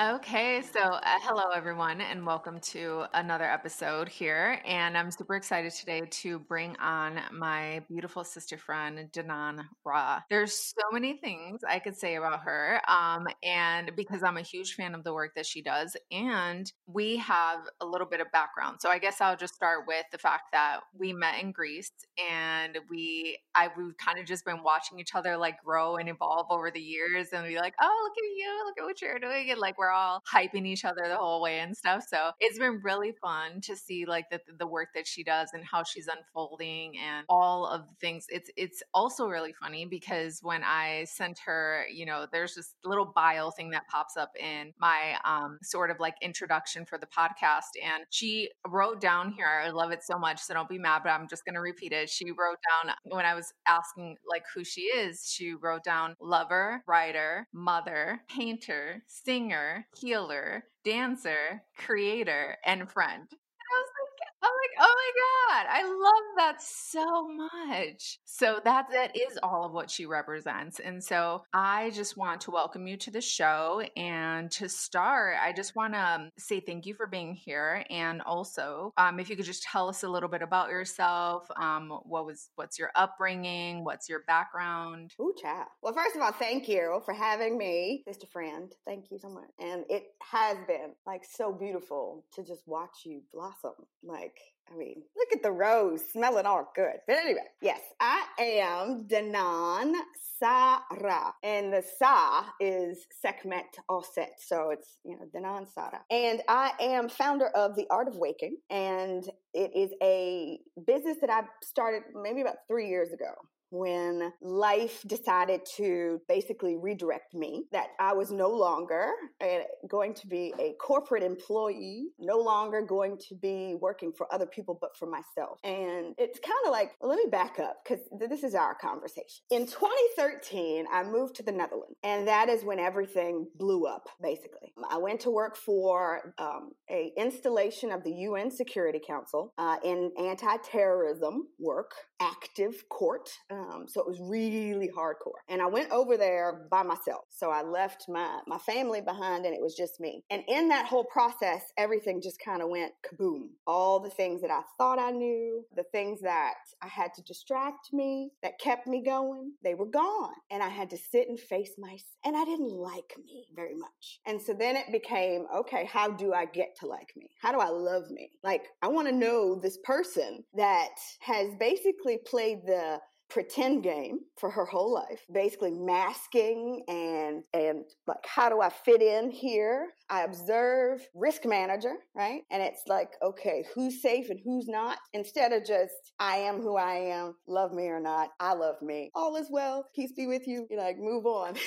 Okay, so uh, hello everyone, and welcome to another episode here. And I'm super excited today to bring on my beautiful sister friend, Dinan Ra. There's so many things I could say about her, um, and because I'm a huge fan of the work that she does, and we have a little bit of background. So I guess I'll just start with the fact that we met in Greece, and we I we've kind of just been watching each other like grow and evolve over the years, and be like, oh look at you, look at what you're doing, and like we're all hyping each other the whole way and stuff. So it's been really fun to see like the, the work that she does and how she's unfolding and all of the things. It's it's also really funny because when I sent her, you know, there's this little bio thing that pops up in my um sort of like introduction for the podcast. And she wrote down here, I love it so much. So don't be mad, but I'm just gonna repeat it. She wrote down when I was asking like who she is, she wrote down lover, writer, mother, painter, singer, healer, dancer, creator, and friend. I'm like, oh my God, I love that so much. So that that is all of what she represents. And so I just want to welcome you to the show. And to start, I just want to um, say thank you for being here. And also, um, if you could just tell us a little bit about yourself, um, what was what's your upbringing, what's your background? Ooh, chat. Well, first of all, thank you for having me, sister friend. Thank you so much. And it has been like so beautiful to just watch you blossom. Like like, I mean, look at the rose, smelling all good. But anyway, yes, I am Dinan Sara. And the Sa is Sekhmet Oset. So it's, you know, Dinan Sara. And I am founder of The Art of Waking. And it is a business that I started maybe about three years ago when life decided to basically redirect me, that I was no longer going to be a corporate employee, no longer going to be working for other people, but for myself. And it's kind of like, let me back up because this is our conversation. In 2013, I moved to the Netherlands, and that is when everything blew up, basically. I went to work for um, a installation of the UN Security Council uh, in anti-terrorism work, active court. Um, so it was really hardcore. And I went over there by myself. So I left my, my family behind and it was just me. And in that whole process, everything just kind of went kaboom. All the things that I thought I knew, the things that I had to distract me, that kept me going, they were gone. And I had to sit and face myself. And I didn't like me very much. And so then it became, okay, how do I get to like me? How do I love me? Like, I want to know this person that has basically played the pretend game for her whole life, basically masking and and like how do I fit in here? I observe risk manager, right? And it's like, okay, who's safe and who's not? Instead of just I am who I am, love me or not, I love me. All is well, peace be with you. You like move on.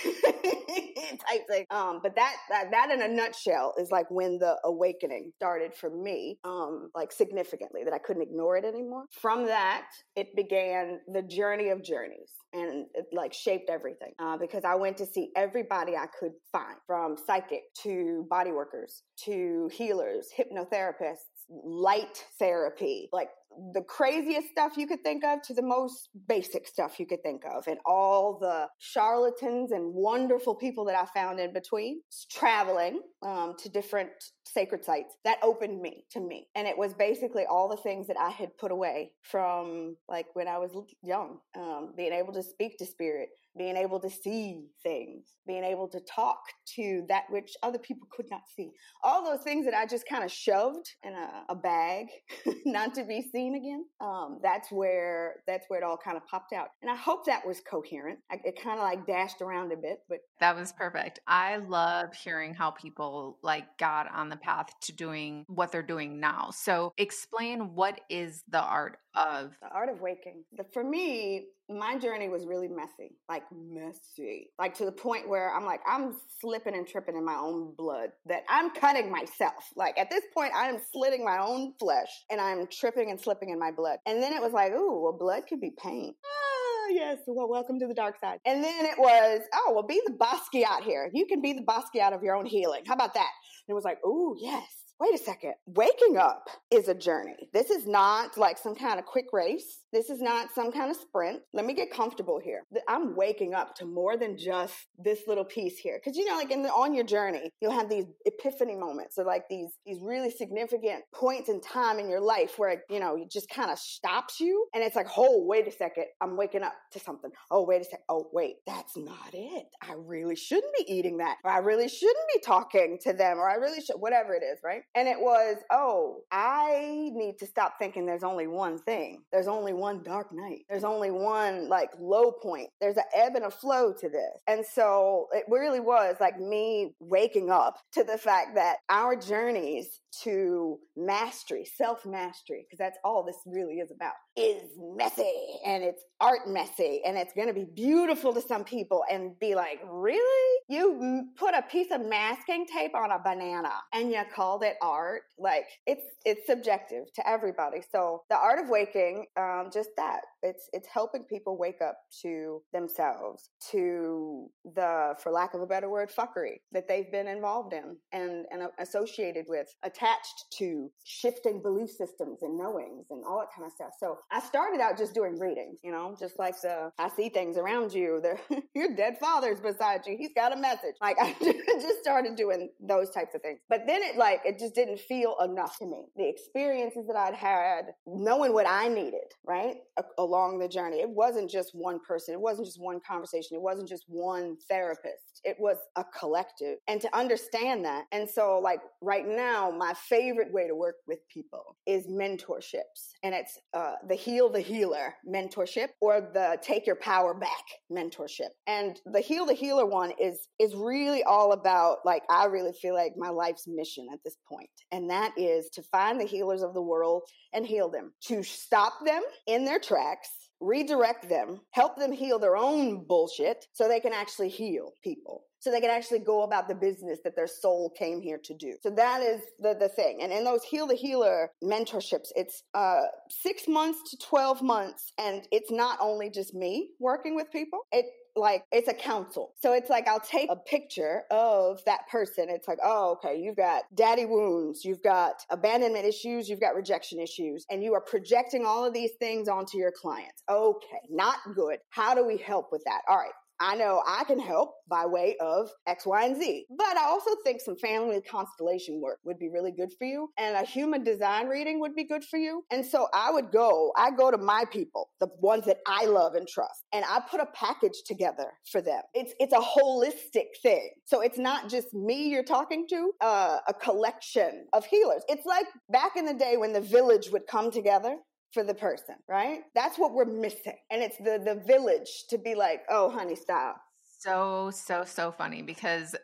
type thing. Um, but that, that that in a nutshell is like when the awakening started for me, um, like significantly that I couldn't ignore it anymore. From that, it began the journey of journeys and it like shaped everything uh, because I went to see everybody I could find from psychic to body workers to healers, hypnotherapists, light therapy, like the craziest stuff you could think of to the most basic stuff you could think of, and all the charlatans and wonderful people that I found in between. Traveling um, to different sacred sites that opened me to me, and it was basically all the things that I had put away from like when I was young, um, being able to speak to spirit, being able to see things, being able to talk to that which other people could not see. All those things that I just kind of shoved in a, a bag, not to be seen again. Um, that's where that's where it all kind of popped out, and I hope that was coherent. I, it kind of like dashed around a bit, but that was perfect. I love hearing how people like got on the path to doing what they're doing now. So explain what is the art of the art of waking. The, for me, my journey was really messy, like messy, like to the point where I'm like, I'm slipping and tripping in my own blood that I'm cutting myself. Like at this point, I am slitting my own flesh and I'm tripping and slipping in my blood. And then it was like, ooh, well, blood could be pain. Ah, yes, well, welcome to the dark side. And then it was, oh, well, be the Basquiat here. You can be the Basquiat of your own healing. How about that? And it was like, oh, yes wait a second, waking up is a journey. This is not like some kind of quick race. This is not some kind of sprint. Let me get comfortable here. I'm waking up to more than just this little piece here. Cause you know, like in the, on your journey, you'll have these epiphany moments or like these, these really significant points in time in your life where, you know, it just kind of stops you. And it's like, oh, wait a second. I'm waking up to something. Oh, wait a second. Oh, wait, that's not it. I really shouldn't be eating that. Or I really shouldn't be talking to them or I really should, whatever it is, right? And it was, oh, I need to stop thinking there's only one thing. There's only one dark night. There's only one like low point. There's an ebb and a flow to this. And so it really was like me waking up to the fact that our journeys to mastery, self mastery, because that's all this really is about, is messy and it's art messy and it's going to be beautiful to some people and be like, really? You put a piece of masking tape on a banana and you called it art? Like it's, it's subjective to everybody. So the art of waking, um, just that it's, it's helping people wake up to themselves, to the, for lack of a better word, fuckery that they've been involved in and, and associated with attached to shifting belief systems and knowings and all that kind of stuff. So I started out just doing readings, you know, just like the I see things around you. your dead father's beside you. He's got a message. Like I just started doing those types of things. But then it like it just didn't feel enough to me. The experiences that I'd had, knowing what I needed, right, a- along the journey. It wasn't just one person. It wasn't just one conversation. It wasn't just one therapist. It was a collective. And to understand that. And so like right now, my favorite way to work with people is mentorships. And it's uh, the Heal the Healer mentorship or the Take Your Power Back mentorship. And the Heal the Healer one is is really all about like I really feel like my life's mission at this point. And that is to find the healers of the world and heal them, to stop them in their tracks redirect them, help them heal their own bullshit so they can actually heal people so they can actually go about the business that their soul came here to do. So that is the, the thing. And in those Heal the Healer mentorships, it's uh, six months to 12 months. And it's not only just me working with people, it like it's a council. So it's like I'll take a picture of that person. It's like, oh, okay, you've got daddy wounds, you've got abandonment issues, you've got rejection issues, and you are projecting all of these things onto your clients. Okay, not good. How do we help with that? All right, I know I can help by way of X, Y, and Z. But I also think some family constellation work would be really good for you. And a human design reading would be good for you. And so I would go, I go to my people, the ones that I love and trust, and I put a package together for them. It's it's a holistic thing. So it's not just me you're talking to, uh, a collection of healers. It's like back in the day when the village would come together for the person, right? That's what we're missing. And it's the the village to be like, "Oh, honey, stop." So so so funny because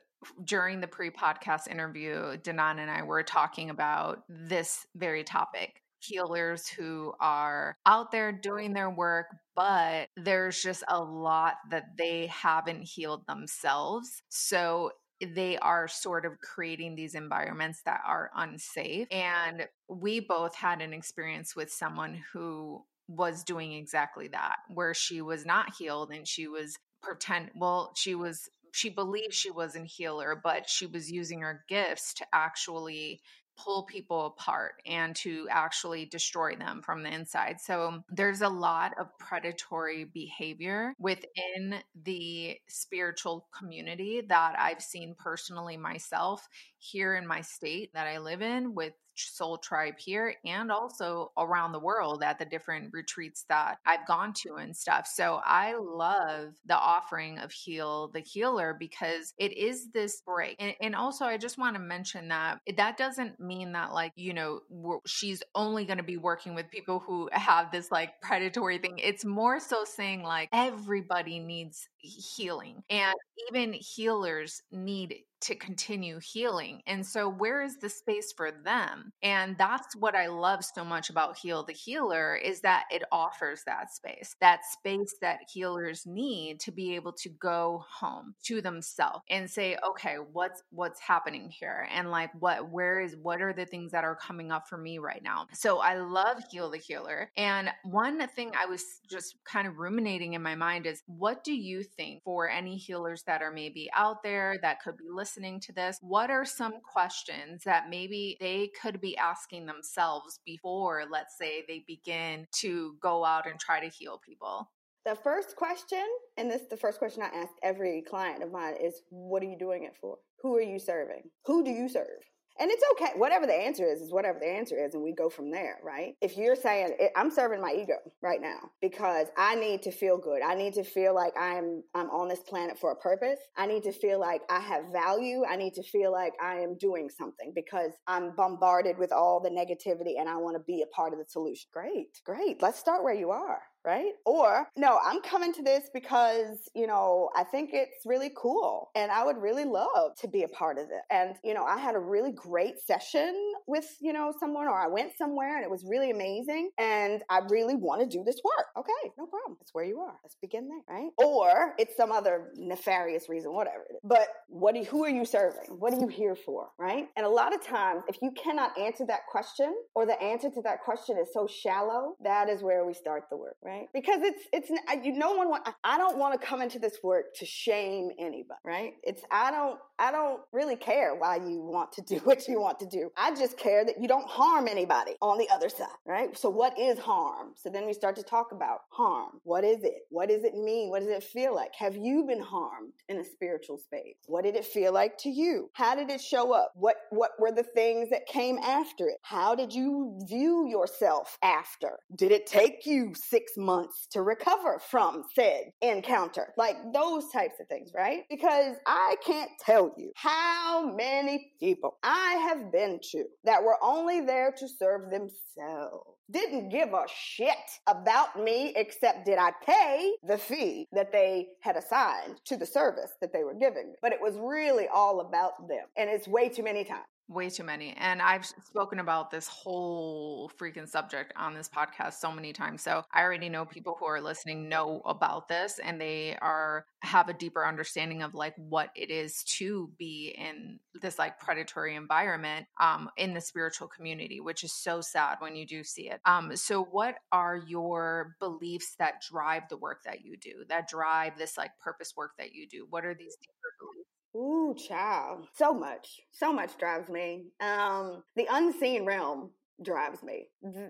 during the pre-podcast interview, Dinan and I were talking about this very topic. Healers who are out there doing their work, but there's just a lot that they haven't healed themselves. So they are sort of creating these environments that are unsafe. And we both had an experience with someone who was doing exactly that, where she was not healed and she was pretend well, she was she believed she was a healer, but she was using her gifts to actually pull people apart and to actually destroy them from the inside. So there's a lot of predatory behavior within the spiritual community that I've seen personally myself here in my state that I live in with Soul Tribe here and also around the world at the different retreats that I've gone to and stuff. So I love the offering of Heal the Healer because it is this break. And, and also, I just want to mention that that doesn't mean that, like, you know, she's only going to be working with people who have this like predatory thing. It's more so saying, like, everybody needs healing and even healers need to continue healing. And so, where is the space for them? And that's what I love so much about Heal the Healer is that it offers that space, that space that healers need to be able to go home to themselves and say, okay, what's what's happening here, and like what where is what are the things that are coming up for me right now? So I love Heal the Healer. And one thing I was just kind of ruminating in my mind is, what do you think for any healers that are maybe out there that could be listening? Listening to this, what are some questions that maybe they could be asking themselves before, let's say, they begin to go out and try to heal people? The first question, and this is the first question I ask every client of mine, is what are you doing it for? Who are you serving? Who do you serve? And it's okay. Whatever the answer is, is whatever the answer is. And we go from there, right? If you're saying, I'm serving my ego right now because I need to feel good. I need to feel like I'm, I'm on this planet for a purpose. I need to feel like I have value. I need to feel like I am doing something because I'm bombarded with all the negativity and I want to be a part of the solution. Great, great. Let's start where you are right? Or, no, I'm coming to this because, you know, I think it's really cool and I would really love to be a part of it. And, you know, I had a really great session with, you know, someone or I went somewhere and it was really amazing and I really want to do this work. Okay, no problem. That's where you are. Let's begin there, right? Or it's some other nefarious reason, whatever it is. But what do who are you serving? What are you here for, right? And a lot of times, if you cannot answer that question or the answer to that question is so shallow, that is where we start the work, right? Right? Because it's it's you no one want I don't want to come into this work to shame anybody, right? It's I don't I don't really care why you want to do what you want to do. I just care that you don't harm anybody on the other side, right? So what is harm? So then we start to talk about harm. What is it? What does it mean? What does it feel like? Have you been harmed in a spiritual space? What did it feel like to you? How did it show up? What what were the things that came after it? How did you view yourself after? Did it take you 6 months to recover from said encounter. Like those types of things, right? Because I can't tell you how many people I have been to that were only there to serve themselves didn't give a shit about me except did I pay the fee that they had assigned to the service that they were giving me. But it was really all about them. And it's way too many times. Way too many. And I've spoken about this whole freaking subject on this podcast so many times. So I already know people who are listening know about this and they are have a deeper understanding of like what it is to be in this like predatory environment um in the spiritual community, which is so sad when you do see it. Um so what are your beliefs that drive the work that you do, that drive this like purpose work that you do? What are these deeper beliefs? Ooh, child. So much. So much drives me. Um, the unseen realm drives me.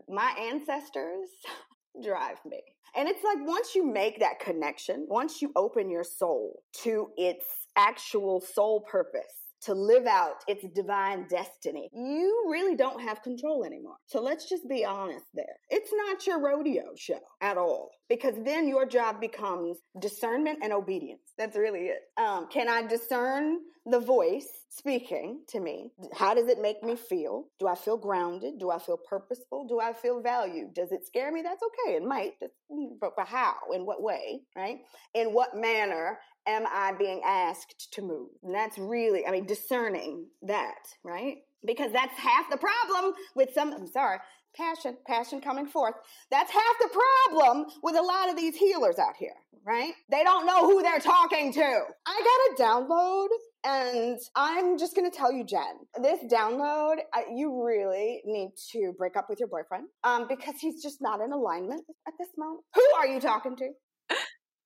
My ancestors drive me. And it's like once you make that connection, once you open your soul to its actual soul purpose, to live out its divine destiny, you really don't have control anymore. So let's just be honest there. It's not your rodeo show at all because then your job becomes discernment and obedience. That's really it. Um, can I discern the voice speaking to me? How does it make me feel? Do I feel grounded? Do I feel purposeful? Do I feel valued? Does it scare me? That's okay. It might, but, but how? In what way? Right? In what manner am I being asked to move? And that's really, I mean, discerning that, right? Because that's half the problem with some, I'm sorry, passion, passion coming forth. That's half the problem with a lot of these healers out here, right? They don't know who they're talking to. I got a download and I'm just going to tell you, Jen, this download, you really need to break up with your boyfriend um, because he's just not in alignment at this moment. Who are you talking to?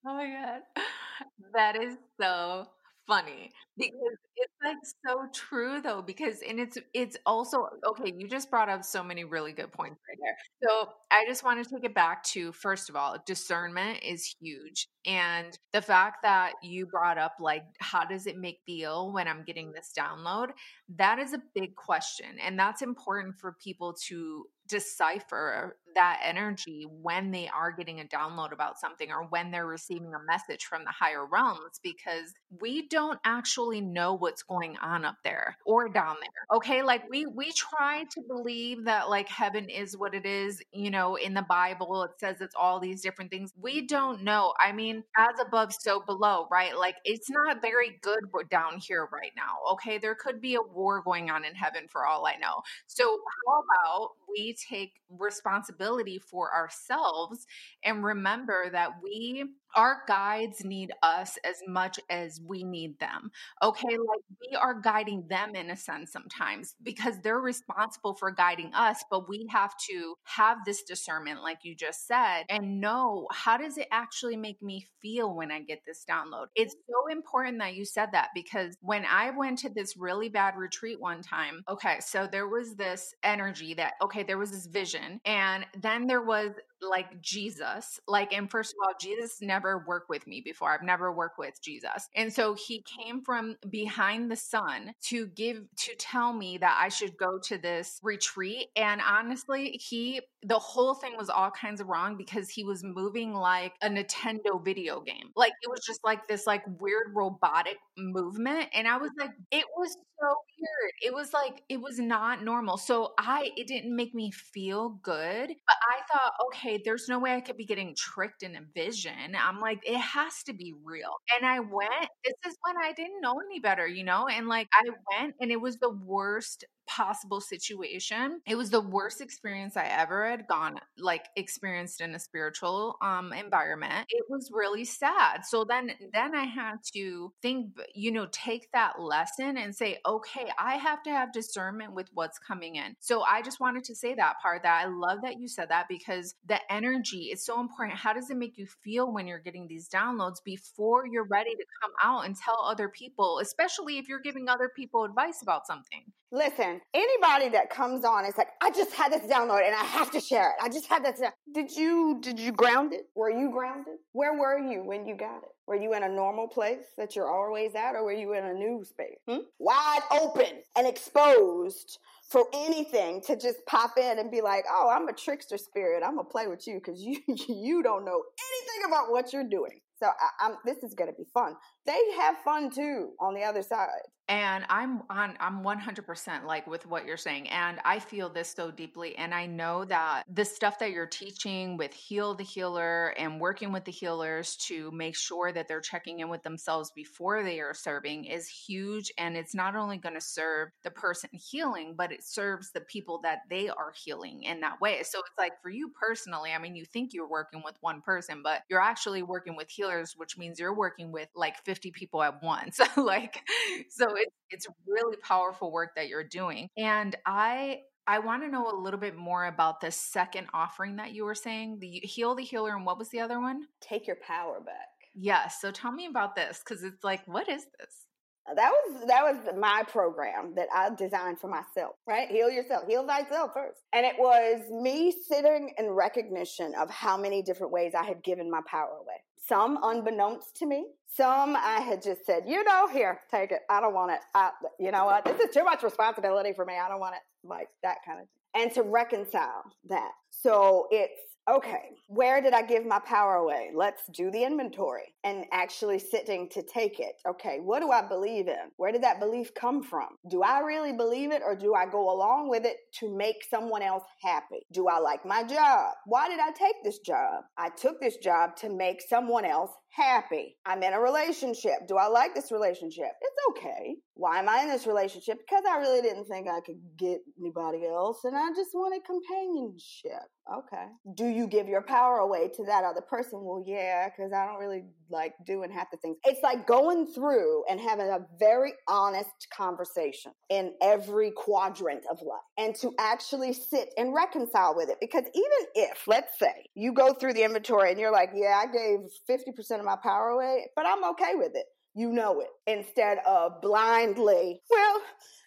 Oh my God. That is so funny because it's like so true though because and it's it's also okay you just brought up so many really good points right there. So i just want to take it back to first of all discernment is huge and the fact that you brought up like how does it make feel when i'm getting this download? That is a big question and that's important for people to decipher that energy when they are getting a download about something or when they're receiving a message from the higher realms because we don't actually know what's going on up there or down there okay? Like we we try to believe that like heaven is what it is you know in the bible it says it's all these different things. We don't know. I mean as above so below right? Like it's not very good down here right now okay? There could be a war going on in heaven for all i know. So how about we take responsibility for ourselves and remember that we our guides need us as much as we need them. Okay, like we are guiding them in a sense sometimes because they're responsible for guiding us, but we have to have this discernment, like you just said, and know how does it actually make me feel when I get this download. It's so important that you said that because when I went to this really bad retreat one time, okay, so there was this energy that, okay, there was this vision, and then there was like Jesus. Like, and first of all, Jesus never worked with me before. I've never worked with Jesus. And so he came from behind the sun to give, to tell me that I should go to this retreat. And honestly, he, the whole thing was all kinds of wrong because he was moving like a Nintendo video game. Like, it was just like this, like weird robotic movement. And I was like, it was so weird. It was like, it was not normal. So I, it didn't make me feel good. But I thought, okay, okay, there's no way I could be getting tricked in a vision. I'm like, it has to be real. And I went, this is when I didn't know any better, you know? And like, I went and it was the worst possible situation. It was the worst experience I ever had gone like experienced in a spiritual um environment. It was really sad. So then then I had to think you know take that lesson and say okay, I have to have discernment with what's coming in. So I just wanted to say that part that I love that you said that because the energy is so important. How does it make you feel when you're getting these downloads before you're ready to come out and tell other people, especially if you're giving other people advice about something? Listen, anybody that comes on is like, I just had this download and I have to share it. I just had this. Did you did you ground it? Were you grounded? Where were you when you got it? Were you in a normal place that you're always at, or were you in a new space? Hmm? Wide open and exposed for anything to just pop in and be like, "Oh, I'm a trickster spirit. I'm gonna play with you because you you don't know anything about what you're doing." So I, this is gonna be fun. They have fun too on the other side. And i'm on i'm 100% like with what you're saying and i feel this so deeply and i know that the stuff that you're teaching with heal the healer and working with the healers to make sure that they're checking in with themselves before they are serving is huge and it's not only going to serve the person healing but it serves the people that they are healing in that way. So it's like for you personally i mean you think you're working with one person but you're actually working with healers which means you're working with like 50 people at once like so it's it's really powerful work that you're doing. And I I want to know a little bit more about the second offering that you were saying, the heal the healer and what was the other one? Take your power back. Yes. So tell me about this cuz it's like what is this? Uh, that was that was my program that I designed for myself, right? Heal yourself, heal thyself first. And it was me sitting in recognition of how many different ways I had given my power away some unbeknownst to me. Some I had just said, you know, here, take it. I don't want it. I, you know what? This is too much responsibility for me. I don't want it. Like that kind of thing. And to reconcile that. So it's okay, where did I give my power away? Let's do the inventory and actually sitting to take it. Okay, what do I believe in? Where did that belief come from? Do I really believe it or do I go along with it to make someone else happy? Do I like my job? Why did I take this job? I took this job to make someone else happy. I'm in a relationship. Do I like this relationship? It's okay. Why am I in this relationship? Because I really didn't think I could get anybody else and I just wanted companionship. Okay. Do you give your power away to that other person? Well, yeah, because I don't really like doing half the things. It's like going through and having a very honest conversation in every quadrant of life and to actually sit and reconcile with it. Because even if, let's say, you go through the inventory and you're like, yeah, I gave 50% of my power away, but I'm okay with it you know it, instead of blindly, well,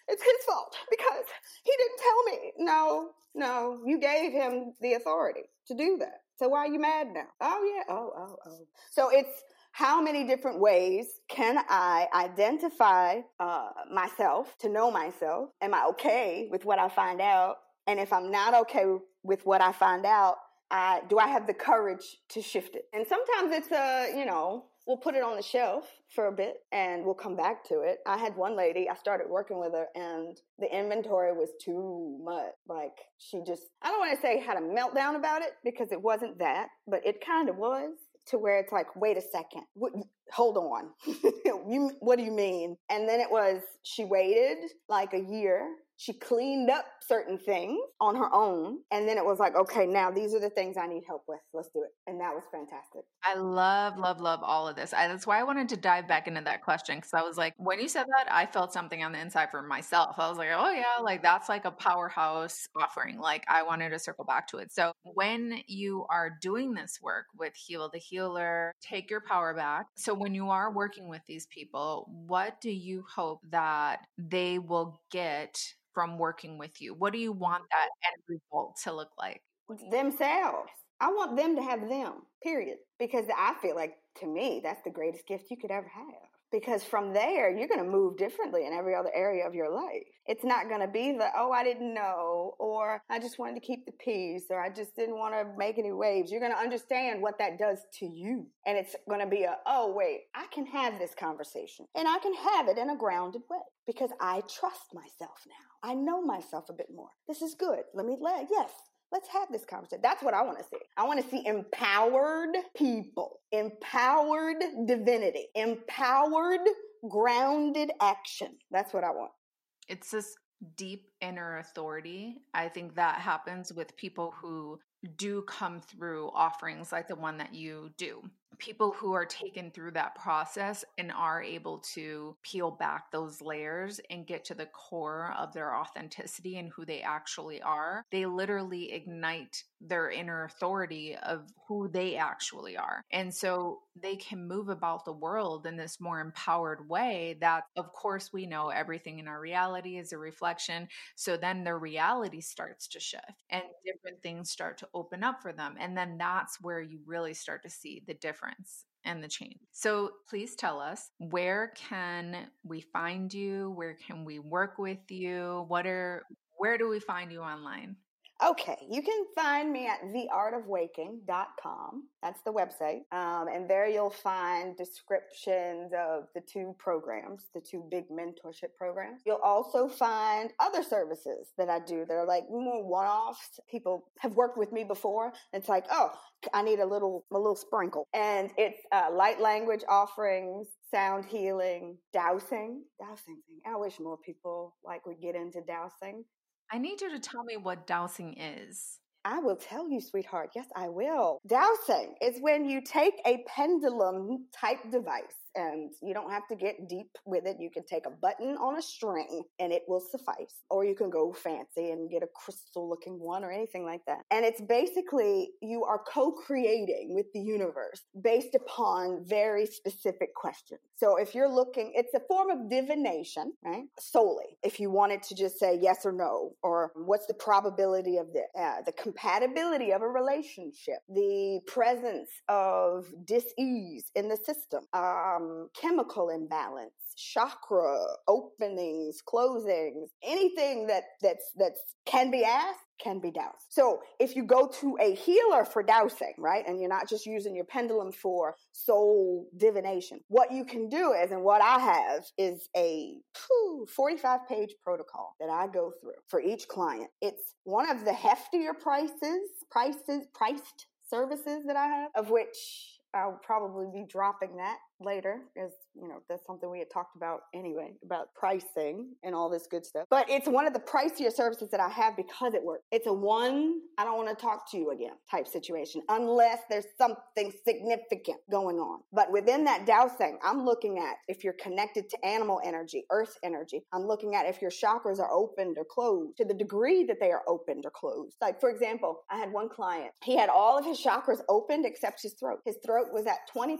it's his fault because he didn't tell me. No, no, you gave him the authority to do that. So why are you mad now? Oh, yeah. Oh, oh, oh. So it's how many different ways can I identify uh, myself to know myself? Am I okay with what I find out? And if I'm not okay with what I find out, I, do I have the courage to shift it? And sometimes it's a, you know, we'll put it on the shelf for a bit and we'll come back to it. I had one lady, I started working with her and the inventory was too much. Like she just, I don't want to say had a meltdown about it because it wasn't that, but it kind of was to where it's like, wait a second, what, hold on, you, what do you mean? And then it was, she waited like a year she cleaned up certain things on her own. And then it was like, okay, now these are the things I need help with. Let's do it. And that was fantastic. I love, love, love all of this. I, that's why I wanted to dive back into that question. Cause I was like, when you said that, I felt something on the inside for myself. I was like, oh, yeah, like that's like a powerhouse offering. Like I wanted to circle back to it. So when you are doing this work with Heal the Healer, take your power back. So when you are working with these people, what do you hope that they will get from working with you? What do you want that mm. end result to look like? Themselves. I want them to have them, period. Because I feel like to me, that's the greatest gift you could ever have because from there you're going to move differently in every other area of your life. It's not going to be the oh i didn't know or i just wanted to keep the peace or i just didn't want to make any waves. You're going to understand what that does to you. And it's going to be a oh wait i can have this conversation and i can have it in a grounded way because i trust myself now. I know myself a bit more. This is good. Let me let yes Let's have this conversation. That's what I want to see. I want to see empowered people, empowered divinity, empowered, grounded action. That's what I want. It's this deep inner authority. I think that happens with people who do come through offerings like the one that you do people who are taken through that process and are able to peel back those layers and get to the core of their authenticity and who they actually are, they literally ignite their inner authority of who they actually are. And so they can move about the world in this more empowered way that, of course, we know everything in our reality is a reflection. So then their reality starts to shift and different things start to open up for them. And then that's where you really start to see the difference difference and the change. So please tell us where can we find you? Where can we work with you? What are where do we find you online? Okay, you can find me at theartofwaking.com. That's the website. Um, and there you'll find descriptions of the two programs, the two big mentorship programs. You'll also find other services that I do that are like more one offs. People have worked with me before. It's like, oh, I need a little, a little sprinkle. And it's uh, light language offerings, sound healing, dowsing. Dowsing. I wish more people like would get into dowsing. I need you to tell me what dowsing is. I will tell you, sweetheart. Yes, I will. Dowsing is when you take a pendulum type device and you don't have to get deep with it. You can take a button on a string and it will suffice. Or you can go fancy and get a crystal looking one or anything like that. And it's basically you are co creating with the universe based upon very specific questions. So if you're looking, it's a form of divination, right? Solely. If you wanted to just say yes or no, or what's the probability of this, uh, the compatibility of a relationship, the presence of dis-ease in the system, um, chemical imbalance, chakra openings, closings, anything that that's that's can be asked can be dowsed. So if you go to a healer for dowsing, right, and you're not just using your pendulum for soul divination, what you can do is, and what I have is a 45 page protocol that I go through for each client. It's one of the heftier prices, prices, priced services that I have, of which I'll probably be dropping that later as you know that's something we had talked about anyway about pricing and all this good stuff. But it's one of the pricier services that i have because it works. It's a one i don't want to talk to you again type situation unless there's something significant going on. But within that dowsing i'm looking at if you're connected to animal energy earth energy. I'm looking at if your chakras are opened or closed to the degree that they are opened or closed. Like for example i had one client he had all of his chakras opened except his throat. His throat was at 20%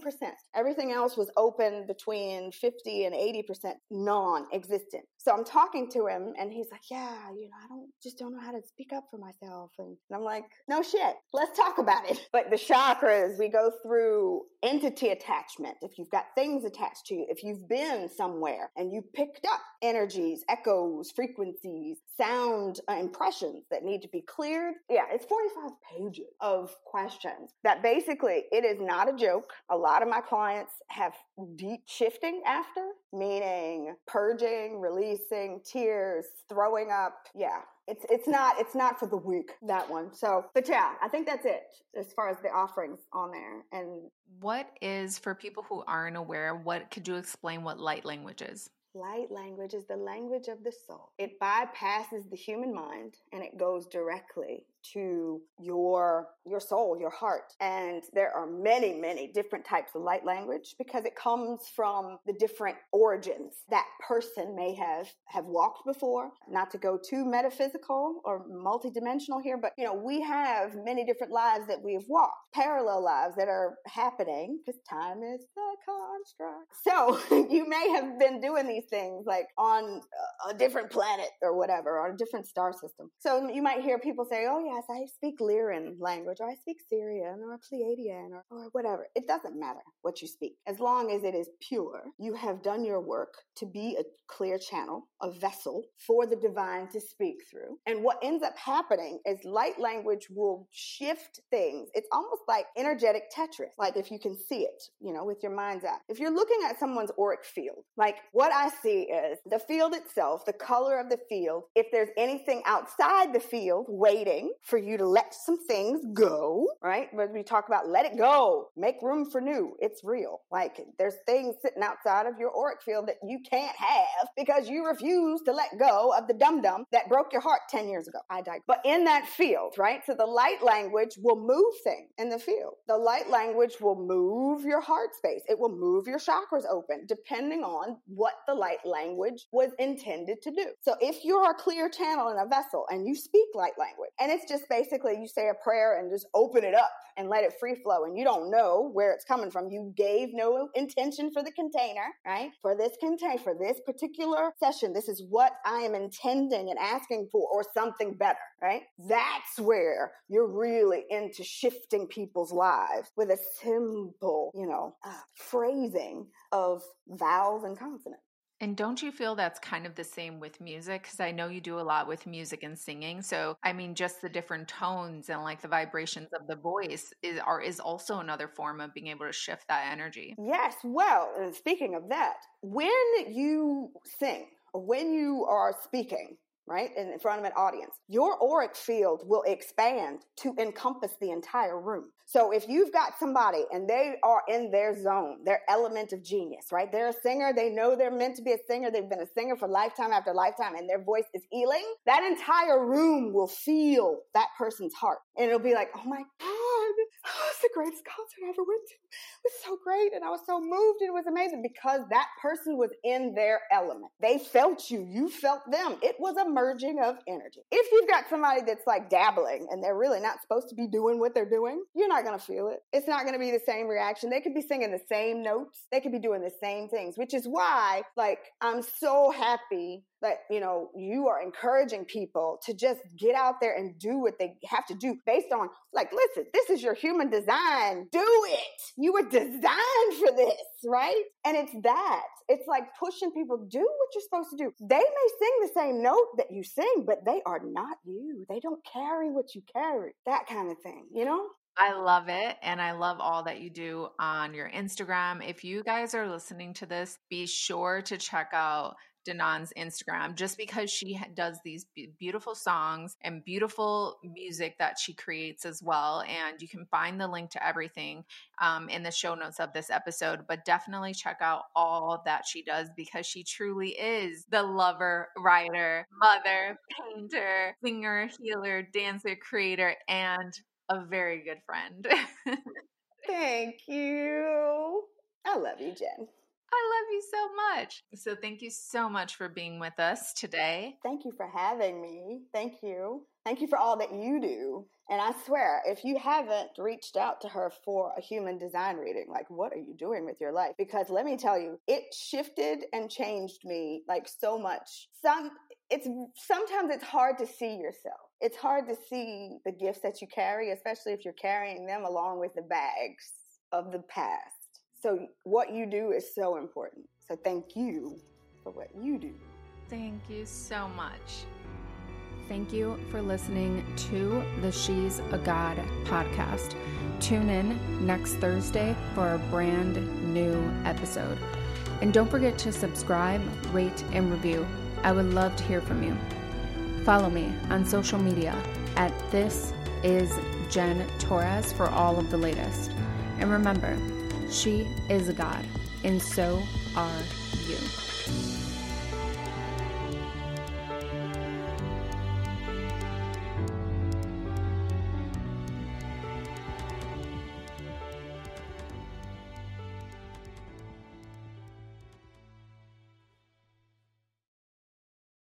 everything else else was open between 50 and 80% non-existent. So I'm talking to him and he's like, yeah, you know, I don't just don't know how to speak up for myself. And, and I'm like, no shit, let's talk about it. But the chakras, we go through entity attachment. If you've got things attached to you, if you've been somewhere and you picked up energies, echoes, frequencies, sound uh, impressions that need to be cleared. Yeah, it's 45 pages of questions that basically it is not a joke. A lot of my clients have deep shifting after, meaning purging, releasing, tears, throwing up. Yeah, it's it's not it's not for the weak that one so but yeah i think that's it as far as the offerings on there and what is for people who aren't aware what could you explain what light language is Light language is the language of the soul. It bypasses the human mind and it goes directly to your your soul, your heart. And there are many, many different types of light language because it comes from the different origins that person may have have walked before. Not to go too metaphysical or multidimensional here, but you know, we have many different lives that we have walked, parallel lives that are happening because time is the construct. So you may have been doing these things like on a different planet or whatever, on a different star system. So you might hear people say, "Oh yes, I speak Lyran language, or I speak Sirian or Pleiadian, or, or whatever." It doesn't matter what you speak, as long as it is pure. You have done your work to be a clear channel, a vessel for the divine to speak through. And what ends up happening is light language will shift things. It's almost like energetic Tetris, like if you can see it, you know, with your mind's eye. If you're looking at someone's auric field, like what I see is the field itself, the color of the field. If there's anything outside the field waiting for you to let some things go, right? When we talk about let it go, make room for new, it's real. Like there's things sitting outside of your auric field that you can't have because you refuse to let go of the dum dum that broke your heart 10 years ago. I died. But in that field, right? So the light language will move things in the field. The light language will move your heart space. It will move your chakras open depending on what the light language was intended to do. So if you're a clear channel in a vessel and you speak light language, and it's just basically you say a prayer and just open it up and let it free flow and you don't know where it's coming from. You gave no intention for the container, right? For this container, for this particular session, this is what I am intending and asking for or something better, right? That's where you're really into shifting people's lives with a simple, you know, uh, phrasing of vowels and consonants. And don't you feel that's kind of the same with music? Because I know you do a lot with music and singing. So, I mean, just the different tones and like the vibrations of the voice is are is also another form of being able to shift that energy. Yes. Well, and speaking of that, when you sing or when you are speaking, right, And in front of an audience, your auric field will expand to encompass the entire room. So if you've got somebody and they are in their zone, their element of genius, right? They're a singer, they know they're meant to be a singer, they've been a singer for lifetime after lifetime, and their voice is healing, that entire room will feel that person's heart. And it'll be like, oh my God, oh, it's the greatest concert I ever went to. It was so great. And I was so moved and it was amazing because that person was in their element. They felt you, you felt them. It was a merging of energy. If you've got somebody that's like dabbling and they're really not supposed to be doing what they're doing, you're not going to feel it. It's not going to be the same reaction. They could be singing the same notes. They could be doing the same things, which is why, like, I'm so happy that you know you are encouraging people to just get out there and do what they have to do based on like listen this is your human design. Do it. You were designed for this right? And it's that. It's like pushing people do what you're supposed to do. They may sing the same note that you sing but they are not you. They don't carry what you carry. That kind of thing you know? I love it. And I love all that you do on your Instagram. If you guys are listening to this, be sure to check out Dinan's Instagram just because she does these beautiful songs and beautiful music that she creates as well. And you can find the link to everything um, in the show notes of this episode. But definitely check out all that she does because she truly is the lover, writer, mother, painter, singer, healer, dancer, creator, and a very good friend. Thank you. I love you, Jen. I love you so much. So, thank you so much for being with us today. Thank you for having me. Thank you. Thank you for all that you do. And I swear, if you haven't reached out to her for a human design reading, like, what are you doing with your life? Because let me tell you, it shifted and changed me like so much. Some, it's sometimes it's hard to see yourself. It's hard to see the gifts that you carry, especially if you're carrying them along with the bags of the past. So, what you do is so important. So, thank you for what you do. Thank you so much. Thank you for listening to the She's a God podcast. Tune in next Thursday for a brand new episode. And don't forget to subscribe, rate, and review. I would love to hear from you. Follow me on social media at This Is Jen Torres for all of the latest. And remember, she is a God, and so are you.